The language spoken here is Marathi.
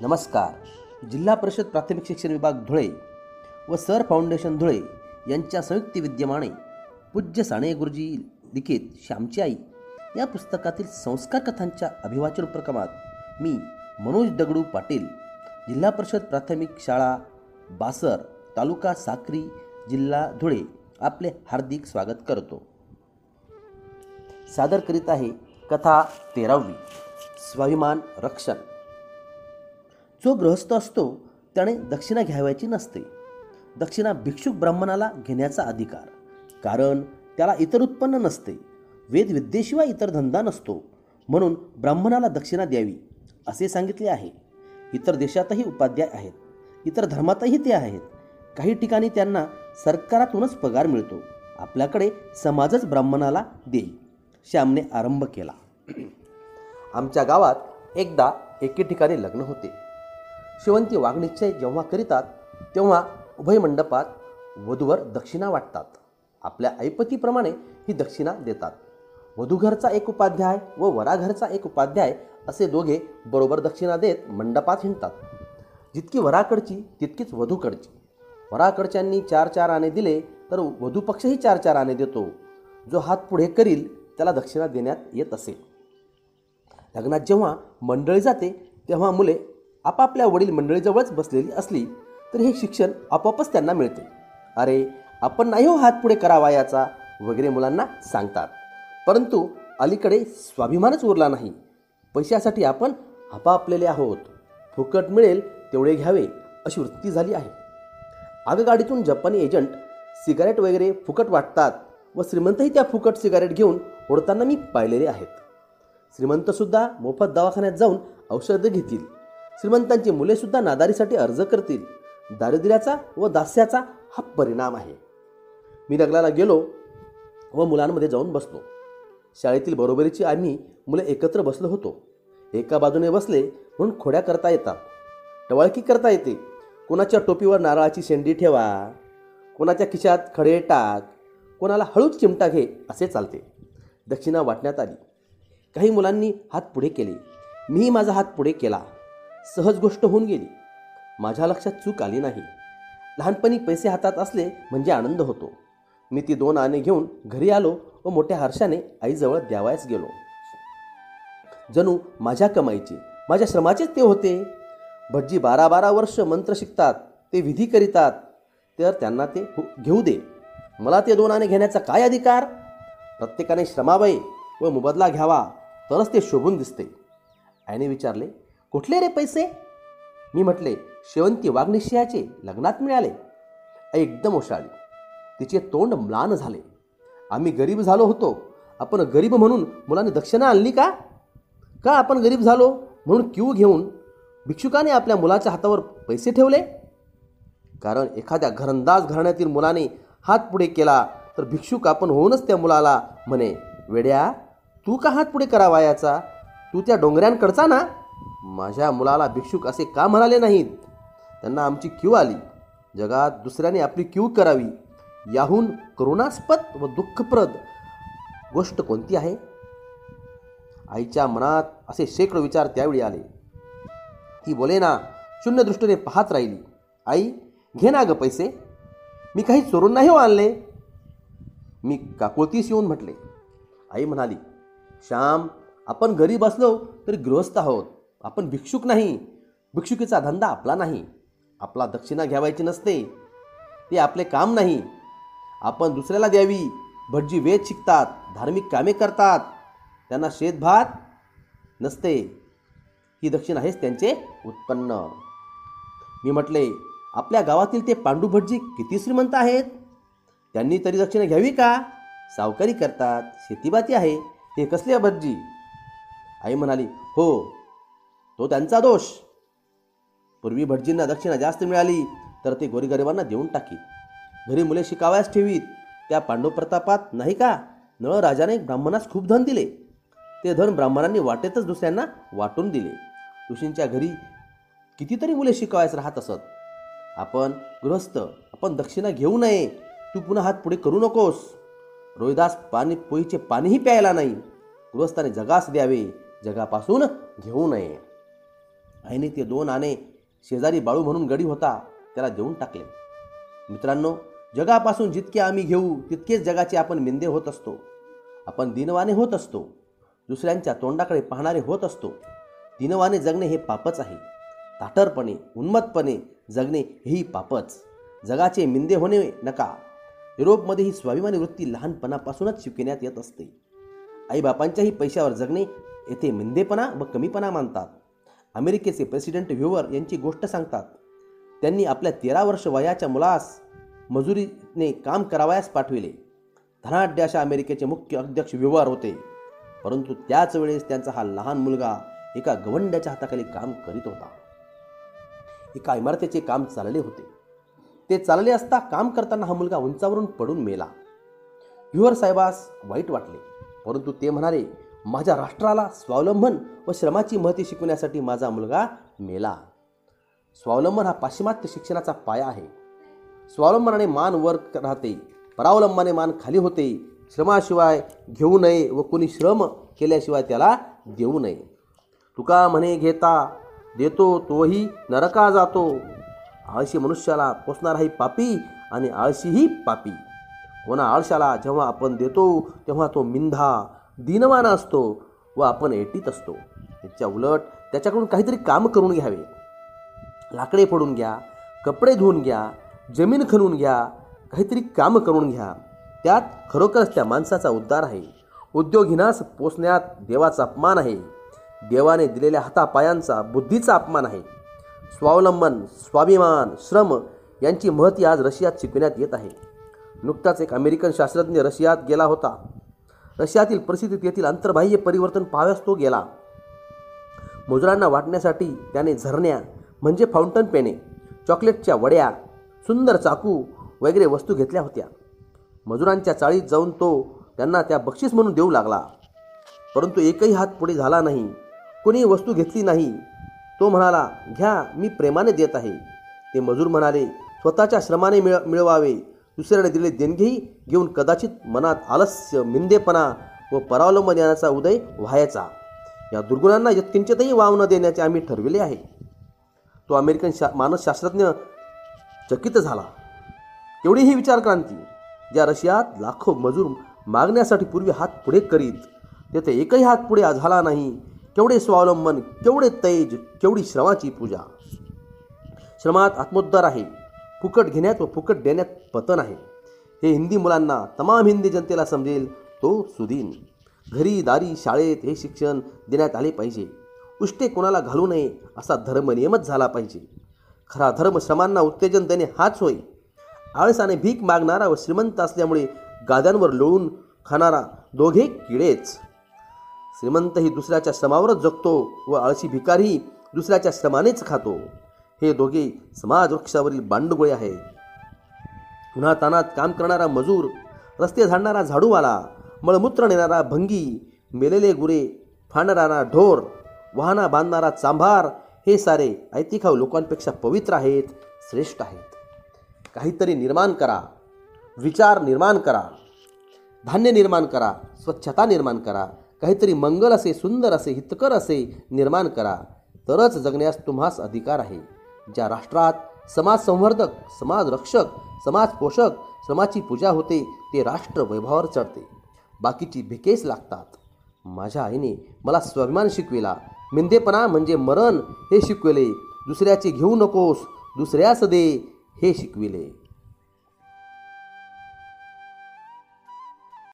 नमस्कार. जिल्हा परिषद प्राथमिक शिक्षण विभाग धुळे व सर फाउंडेशन धुळे यांच्या संयुक्त विद्यमाने पूज्य साने गुरुजी लिखित श्यामची आई या पुस्तकातील संस्कार कथांच्या अभिवाचन उपक्रमात मी मनोज दगडू पाटील जिल्हा परिषद प्राथमिक शाळा बासर तालुका साक्री जिल्हा धुळे आपले हार्दिक स्वागत करतो. सादर करीत आहे कथा तेरावी स्वाभिमान रक्षण जो गृहस्थ असतो त्याने दक्षिणा घ्यावयाची नसते. दक्षिणा भिक्षुक ब्राह्मणाला घेण्याचा अधिकार. कारण त्याला इतर उत्पन्न नसते. वेदविद्येशिवाय इतर धंदा नसतो. म्हणून ब्राह्मणाला दक्षिणा द्यावी असे सांगितले आहे. इतर देशातही उपाध्याय आहेत. इतर धर्मातही ते आहेत. काही ठिकाणी त्यांना सरकारातूनच पगार मिळतो. आपल्याकडे समाजच ब्राह्मणाला देई श्यामने आरंभ केला. आमच्या गावात एकदा एके ठिकाणी लग्न होते. शिवंती वाघनिश्चय जेव्हा करीतात तेव्हा उभय मंडपात वधूवर दक्षिणा वाटतात. आपल्या ऐपतीप्रमाणे ही दक्षिणा देतात. वधूघरचा एक उपाध्याय व वराघरचा एक उपाध्याय असे दोघे बरोबर दक्षिणा देत मंडपात हिंडतात. जितकी वराकडची तितकीच वधूकडची. वराकडच्यांनी चार चार आणे दिले तर वधूपक्षही चार चार आणे देतो. जो हात पुढे करील त्याला दक्षिणा देण्यात येत असे. लग्नात जेव्हा मंडळी जाते तेव्हा मुले आपापल्या वडील मंडळीजवळच बसलेली असली तर हे शिक्षण आपोआपच त्यांना मिळते. अरे आपण नाही हो हात पुढे करावा याचा? वगैरे मुलांना सांगतात. परंतु अलीकडे स्वाभिमानच उरला नाही. पैशासाठी आपण आपापलेले आहोत. फुकट मिळेल तेवढे घ्यावे अशी वृत्ती झाली आहे. आगगाडीतून जपानी एजंट सिगारेट वगैरे फुकट वाटतात व श्रीमंतही त्या फुकट सिगारेट घेऊन ओढताना मी पाहिलेले आहेत. श्रीमंतसुद्धा मोफत दवाखान्यात जाऊन औषधं घेतील. श्रीमंतांची मुलेसुद्धा नादारीसाठी अर्ज करतील. दारिद्र्याचा व दास्याचा हा परिणाम आहे. मी लग्नाला गेलो व मुलांमध्ये जाऊन बसलो. शाळेतील बरोबरीची आम्ही मुले एकत्र बसलो होतो. एका बाजूने बसले म्हणून खोड्या करता येतात. टवाळकी करता येते. कोणाच्या टोपीवर नारळाची शेंडी ठेवा. कोणाच्या खिशात खडे टाक. कोणाला हळूच चिमटा घे असे चालते. दक्षिणा वाटण्यात आली. काही मुलांनी हात पुढे केले. मीही माझा हात पुढे केला. सहज गोष्ट होऊन गेली. माझ्या लक्षात चूक आली नाही. लहानपणी पैसे हातात असले म्हणजे आनंद होतो. मी ती दोन आणे घेऊन घरी आलो व मोठ्या हर्षाने आईजवळ द्यावायच गेलो. जणू माझ्या कमाईचे माझ्या श्रमाचेच ते होते. भटजी बारा बारा वर्ष मंत्र शिकतात ते विधी करीतात तर त्यांना ते हो, घेऊ दे. मला ते दोन आणे घेण्याचा काय अधिकार? प्रत्येकाने श्रमावय व मोबदला घ्यावा तरच ते शोभून दिसते. आईने विचारले कुठले रे पैसे? मी म्हटले शेवंती वाघनिशियाचे लग्नात मिळाले. एकदम ओशाळी तिचे तोंड म्लान झाले. आम्ही गरीब झालो होतो. आपण गरीब म्हणून मुलाने दक्षिणा आणली का? का आपण गरीब झालो म्हणून क्यू घेऊन भिक्षुकाने आपल्या मुलाच्या हातावर पैसे ठेवले? कारण एखाद्या घरंदाज घराण्यातील मुलाने हात पुढे केला तर भिक्षुक आपण होऊनच त्या मुलाला म्हणे वेड्या तू का हात पुढे करावा याचा तू त्या डोंगऱ्यांकडचा ना? माझ्या मुलाला भिक्षुक असे का म्हणाले नाहीत? त्यांना आमची क्यू आली. जगात दुसऱ्याने आपली क्यू करावी. याहून करुणास्पद व दुःखप्रद गोष्ट कोणती आहे? आईच्या मनात असे शेकडो विचार त्यावेळी आले. ती बोले ना शून्य दृष्टीने पाहत राहिली. आई घे ना ग पैसे. मी काही चोरून नाही हो आणले. मी काकुळतीस येऊन म्हटले. आई म्हणाली श्याम आपण गरीब असलो तरी गृहस्थ आहोत. आपण भिक्षुक नाही. भिक्षुकीचा धंदा आपला नाही. आपला दक्षिणा घ्यावायची नसते. ते आपले काम नाही. आपण दुसऱ्याला द्यावी. भटजी वेद शिकतात. धार्मिक कामे करतात. त्यांना शेतभात नसते. ही दक्षिणा हेच त्यांचे उत्पन्न. मी म्हटले आपल्या गावातील ते पांडू भटजी किती श्रीमंत आहेत? त्यांनी तरी दक्षिणा घ्यावी का? सावकारी करतात. शेतीबाती आहे. ते कसले भटजी? आई म्हणाली हो तो त्यांचा दोष. पूर्वी भटजींना दक्षिणा जास्त मिळाली तर ते गोरीगरिबांना देऊन टाकी घरी मुले शिकावयास ठेवीत. त्या पांडव प्रतापात नाही का? नळ राजाने ब्राह्मणास खूप धन दिले. ते धन ब्राह्मणांनी वाटेतच दुसऱ्यांना वाटून दिले. ऋषींच्या घरी कितीतरी मुले शिकावयास राहत असत. आपण गृहस्थ आपण दक्षिणा घेऊ नये. तू पुन्हा हात पुढे करू नकोस. रोहिदास पाणी पोईचे पाणीही प्यायला नाही. गृहस्थाने जगास द्यावे. जगापासून घेऊ नये. आईने ते दोन आणे शेजारी बाळू म्हणून गडी होता त्याला देऊन टाकले. मित्रांनो जगापासून जितके आम्ही घेऊ तितकेच जगाचे आपण मिंदे होत असतो. आपण दिनवाने होत असतो. दुसऱ्यांच्या तोंडाकडे पाहणारे होत असतो. दिनवाने जगणे हे पापच आहे. ताटरपणे उन्मतपणे जगणे हेही पापच. जगाचे मिंदे होणे नका. युरोपमध्ये ही स्वाभिमानी वृत्ती लहानपणापासूनच शिकविण्यात येत असते. आईबापांच्याही पैशावर जगणे येथे मिंदेपणा व कमीपणा मानतात. अमेरिकेचे प्रेसिडेंट व्ह्युअर यांची गोष्ट सांगतात. त्यांनी आपल्या तेरा वर्ष वयाच्या मुलास मजुरीने काम करावयास पाठविले. धनाढ्य अशा अमेरिकेचे मुख्य अध्यक्ष व्यवहार होते. परंतु त्याच वेळेस त्यांचा हा लहान मुलगा एका गवंड्याच्या हाताखाली काम करीत होता. एका इमारतीचे काम चालले होते. ते चालले असता काम करताना हा मुलगा उंचावरून पडून मेला. व्ह्युअर साहेबास वाईट वाटले. परंतु ते म्हणाले माझ्या राष्ट्राला स्वावलंबन व श्रमाची महती शिकवण्यासाठी माझा मुलगा मेला. स्वावलंबन हा पाश्चिमात्य शिक्षणाचा पाया आहे. स्वावलंबनाने मान वर राहते परावलंबाने मान खाली होते. श्रमाशिवाय घेऊ नये व कोणी श्रम केल्याशिवाय त्याला देऊ नये. तुका म्हणे घेता देतो तोही नरका जातो. आळशी मनुष्याला पोचणाराही पापी आणि आळशीही पापी. कोणा आळशाला जेव्हा आपण देतो तेव्हा तो मिंधा दिनवाना असतो व आपण एटीत असतो. त्याच्या उलट त्याच्याकडून काहीतरी काम करून घ्यावे. लाकडे फोडून घ्या कपडे धुवून घ्या जमीन खणून घ्या काहीतरी काम करून घ्या. त्यात खरोखरच त्या माणसाचा उद्धार आहे. उद्योगिनास पोचण्यात देवाचा अपमान आहे. देवाने दिलेल्या हातापायांचा बुद्धीचा अपमान आहे. स्वावलंबन स्वाभिमान श्रम यांची महती आज रशियात शिकविण्यात येत आहे. नुकताच एक अमेरिकन शास्त्रज्ञ रशियात गेला होता. रशियातील परिस्थितीत येथील अंतर्बाह्य परिवर्तन पाहाव्यास तो गेला. मजुरांना वाटण्यासाठी त्याने झरण्या म्हणजे फाउंटन पेने चॉकलेटच्या वड्या सुंदर चाकू वगैरे वस्तू घेतल्या होत्या. मजुरांच्या चाळीत जाऊन तो त्यांना त्या बक्षीस म्हणून देऊ लागला. परंतु एकही हात पुढे झाला नाही. कोणी वस्तू घेतली नाही. तो म्हणाला घ्या मी प्रेमाने देत आहे. ते मजूर म्हणाले स्वतःच्या श्रमाने मिळ मिळवावे. दुसऱ्याने दिलेले देणगीही घेऊन कदाचित मनात आलस्य मिंदेपणा व परावलंबन येण्याचा उदय व्हायचा. या दुर्गुणांना यत्किंचितही वाव न देण्याचे आम्ही ठरविले आहे. तो अमेरिकन शा मानसशास्त्रज्ञ चकित झाला. एवढी ही विचारक्रांती ज्या रशियात लाखो मजूर मागण्यासाठी पूर्वी हात पुढे करीत तेथे एकही हात पुढे झाला नाही. केवढे स्वावलंबन केवढे तेज केवढी श्रमाची पूजा. श्रमात आत्मोद्धार आहे. फुकट घेण्यात व फुकट देण्यात पतन आहे. हे हिंदी मुलांना तमाम हिंदी जनतेला समजेल तो सुदीन. घरी दारी शाळेत हे शिक्षण देण्यात आले पाहिजे. उष्टे कोणाला घालू नये असा धर्म नियमच झाला पाहिजे. खरा धर्म श्रमांना उत्तेजन देणे हाच होय. आळसाने भीक मागणारा व श्रीमंत असल्यामुळे गाद्यांवर लोळून खाणारा दोघे किडेच. श्रीमंतही दुसऱ्याच्या श्रमावरच जगतो व आळशी भिकारी दुसऱ्याच्या श्रमानेच खातो. हे दोघे समाज वृक्षावरील बांडगोळे आहेत. उन्हातानात काम करणारा मजूर रस्ते झाडणारा झाडूवाला मळमूत्र नेणारा भंगी मेलेले गुरे फांडणारा ढोर वाहना बांधणारा चांभार हे सारे ऐतिखाव लोकांपेक्षा पवित्र आहेत श्रेष्ठ आहेत. काहीतरी निर्माण करा विचार निर्माण करा धान्य निर्माण करा स्वच्छता निर्माण करा काहीतरी मंगल असे सुंदर असे हितकर असे निर्माण करा. तरच जगण्यास तुम्हास अधिकार आहे. ज्या राष्ट्रात समाज संवर्धक समाज रक्षक समाज पोषक श्रमाची पूजा होते ते राष्ट्र वैभवावर चढते. बाकीची भिकेस लागतात. माझ्या आईने मला स्वाभिमान शिकविला. मिंदेपणा म्हणजे मरण हे शिकविले. दुसऱ्याचे घेऊ नकोस दुसऱ्यास दे हे शिकविले.